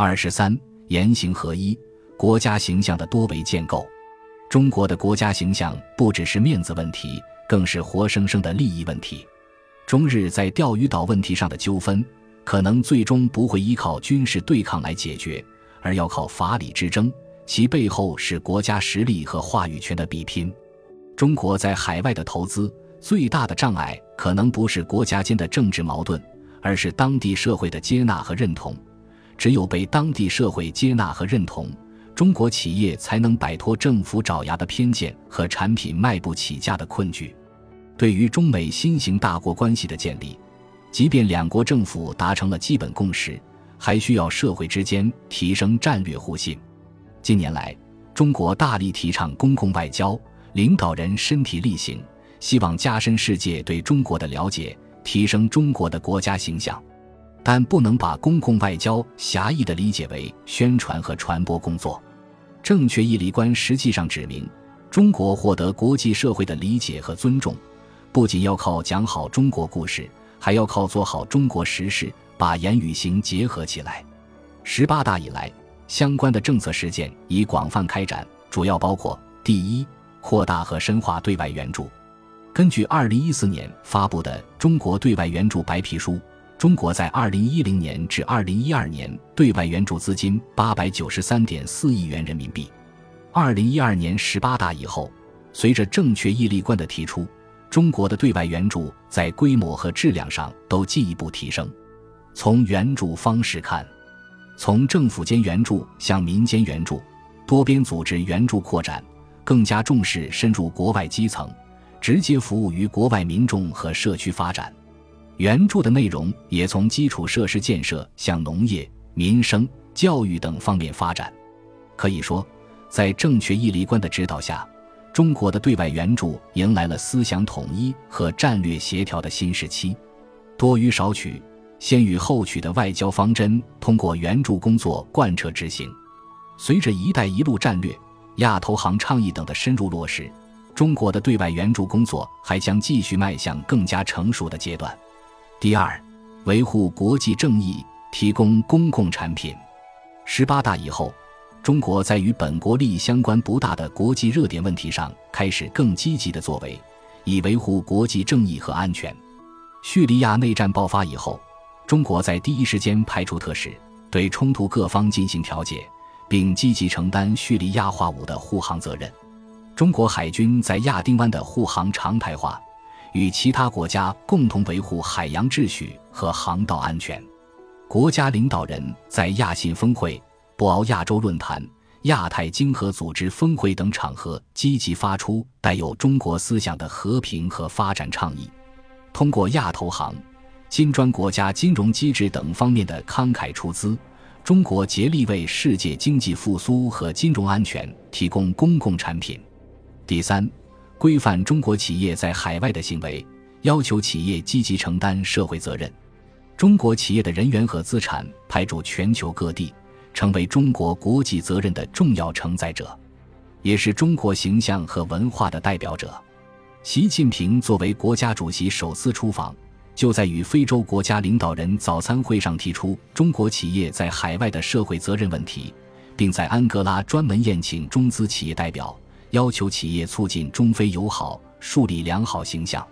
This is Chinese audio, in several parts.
二十三，言行合一，国家形象的多维建构。中国的国家形象不只是面子问题，更是活生生的利益问题。中日在钓鱼岛问题上的纠纷，可能最终不会依靠军事对抗来解决，而要靠法理之争，其背后是国家实力和话语权的比拼。中国在海外的投资最大的障碍，可能不是国家间的政治矛盾，而是当地社会的接纳和认同。只有被当地社会接纳和认同，中国企业才能摆脱政府爪牙的偏见和产品卖不起价的困局。对于中美新型大国关系的建立，即便两国政府达成了基本共识，还需要社会之间提升战略互信。近年来，中国大力提倡公共外交，领导人身体力行，希望加深世界对中国的了解，提升中国的国家形象。但不能把公共外交狭义地理解为宣传和传播工作。正确义理观实际上指明，中国获得国际社会的理解和尊重，不仅要靠讲好中国故事，还要靠做好中国实事，把言与行结合起来。十八大以来，相关的政策实践已广泛开展，主要包括：第一，扩大和深化对外援助。根据二零一四年发布的《中国对外援助白皮书》。中国在二零一零年至二零一二年对外援助资金八百九十三点四亿元人民币。二零一二年十八大以后，随着正确义利观的提出，中国的对外援助在规模和质量上都进一步提升。从援助方式看，从政府间援助向民间援助、多边组织援助扩展，更加重视深入国外基层，直接服务于国外民众和社区发展。援助的内容也从基础设施建设向农业、民生、教育等方面发展。可以说，在正确义利观的指导下，中国的对外援助迎来了思想统一和战略协调的新时期。多与少取、先予后取的外交方针通过援助工作贯彻执行。随着“一带一路”战略、亚投行倡议等的深入落实，中国的对外援助工作还将继续迈向更加成熟的阶段。第二，维护国际正义，提供公共产品。十八大以后，中国在与本国利益相关不大的国际热点问题上开始更积极的作为，以维护国际正义和安全。叙利亚内战爆发以后，中国在第一时间派出特使，对冲突各方进行调解，并积极承担叙利亚化武的护航责任。中国海军在亚丁湾的护航常态化。与其他国家共同维护海洋秩序和航道安全。国家领导人在亚信峰会、博鳌亚洲论坛、亚太经合组织峰会等场合积极发出带有中国思想的和平和发展倡议，通过亚投行、金砖国家金融机制等方面的慷慨出资，中国竭力为世界经济复苏和金融安全提供公共产品。第三。规范中国企业在海外的行为，要求企业积极承担社会责任。中国企业的人员和资产派驻全球各地，成为中国国际责任的重要承载者，也是中国形象和文化的代表者。习近平作为国家主席首次出访，就在与非洲国家领导人早餐会上提出中国企业在海外的社会责任问题，并在安哥拉专门宴请中资企业代表。要求企业促进中非友好，树立良好形象。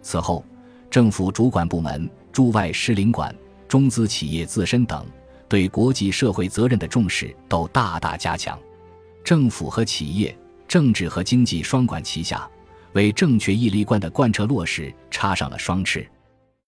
此后，政府主管部门、驻外使领馆、中资企业自身等对国际社会责任的重视都大大加强。政府和企业、政治和经济双管齐下，为正确义利观的贯彻落实插上了双翅。